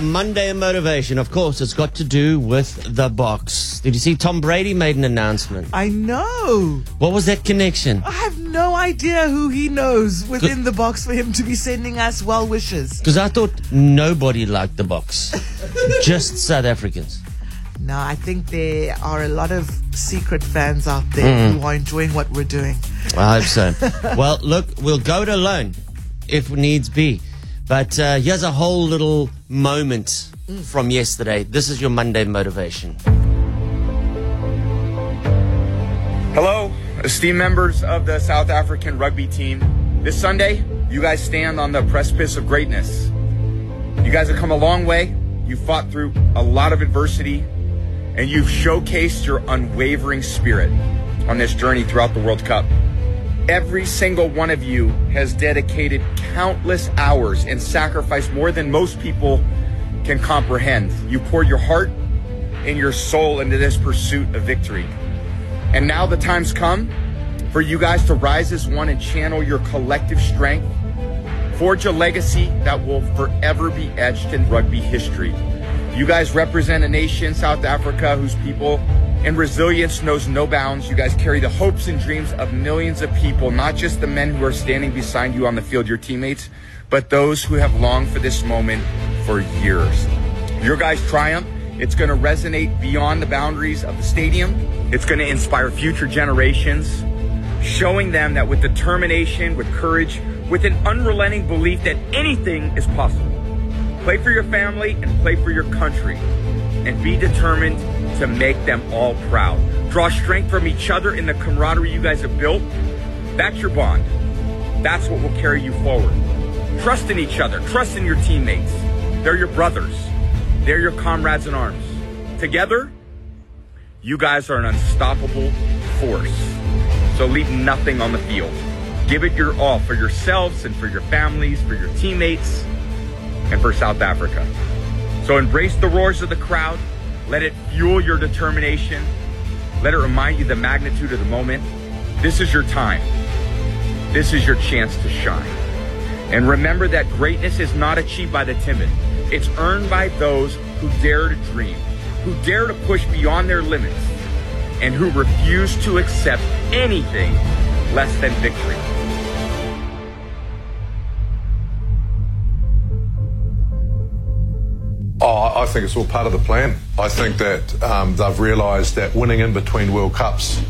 Uh, Monday motivation, of course, it's got to do with the Boks. Did you see Tom Brady made an announcement? I know. What was that connection? I have no idea who he knows within the Boks for him to be sending us well wishes. Because I thought nobody liked the Boks, just South Africans. No, I think there are a lot of secret fans out there who are enjoying what we're doing. I hope so. well, look, we'll go it alone if needs be. But uh, here's a whole little moment from yesterday. This is your Monday motivation. Hello, esteemed members of the South African rugby team. This Sunday, you guys stand on the precipice of greatness. You guys have come a long way. You fought through a lot of adversity, and you've showcased your unwavering spirit on this journey throughout the World Cup. Every single one of you has dedicated countless hours and sacrificed more than most people can comprehend. You poured your heart and your soul into this pursuit of victory. And now the time's come for you guys to rise as one and channel your collective strength, forge a legacy that will forever be etched in rugby history. You guys represent a nation, South Africa, whose people and resilience knows no bounds. You guys carry the hopes and dreams of millions of people, not just the men who are standing beside you on the field, your teammates, but those who have longed for this moment for years. Your guys' triumph, it's going to resonate beyond the boundaries of the stadium. It's going to inspire future generations, showing them that with determination, with courage, with an unrelenting belief that anything is possible. Play for your family and play for your country. And be determined to make them all proud. Draw strength from each other in the camaraderie you guys have built. That's your bond. That's what will carry you forward. Trust in each other. Trust in your teammates. They're your brothers. They're your comrades in arms. Together, you guys are an unstoppable force. So leave nothing on the field. Give it your all for yourselves and for your families, for your teammates, and for South Africa. So embrace the roars of the crowd. Let it fuel your determination. Let it remind you the magnitude of the moment. This is your time. This is your chance to shine. And remember that greatness is not achieved by the timid. It's earned by those who dare to dream, who dare to push beyond their limits, and who refuse to accept anything less than victory. Oh, I think it's all part of the plan. I think that um, they've realised that winning in between World Cups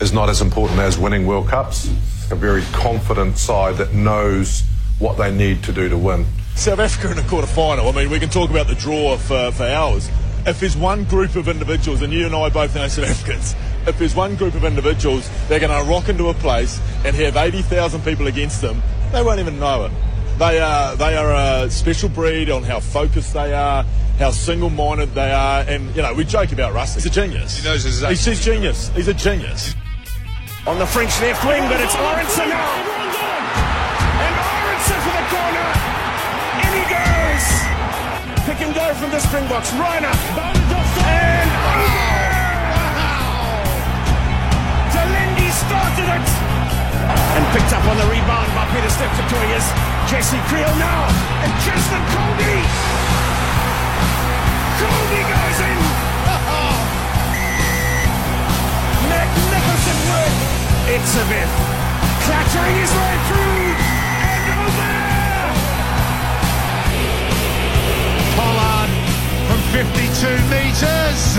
is not as important as winning World Cups. A very confident side that knows what they need to do to win. South Africa in a quarter final. I mean, we can talk about the draw for, for hours. If there's one group of individuals, and you and I both know South Africans, if there's one group of individuals, they're going to rock into a place and have 80,000 people against them, they won't even know it. They are, they are a special breed on how focused they are, how single-minded they are, and, you know, we joke about Russ. He's a genius. He knows exactly He's a genius. He's a genius. On the French left wing, but it's Lawrenson now. And Lawrenson for the corner. In he goes. Pick and go from the Springboks. Reiner. And oh! De Allende started it. And picked up on the rebound by Pieter-Steph Victorious. Jesse Kriel now. And Justin Kolbe. Kolbe goes in. Magnificent work. Etzebeth clattering his way through and over. Pollard from 52 metres.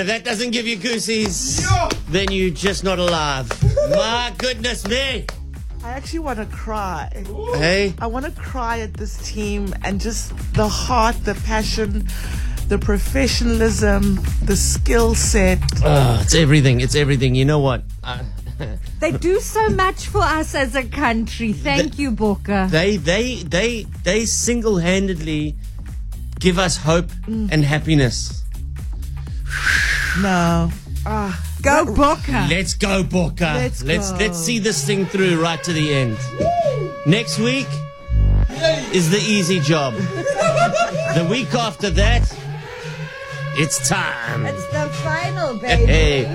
If that doesn't give you goosies, then you're just not alive. My goodness me. I actually want to cry. Hey, I want to cry at this team and just the heart, the passion, the professionalism, the skill set. oh, it's everything. It's everything. You know what? Uh, They do so much for us as a country. Thank you, Bokke. they, they, they, they single-handedly give us hope and happiness. No. Ah, Go Bokke. Let's go, Bokke. Let's let's, go. let's see this thing through right to the end. Next week is the easy job. the week after that, it's time. It's the final, baby. Hey.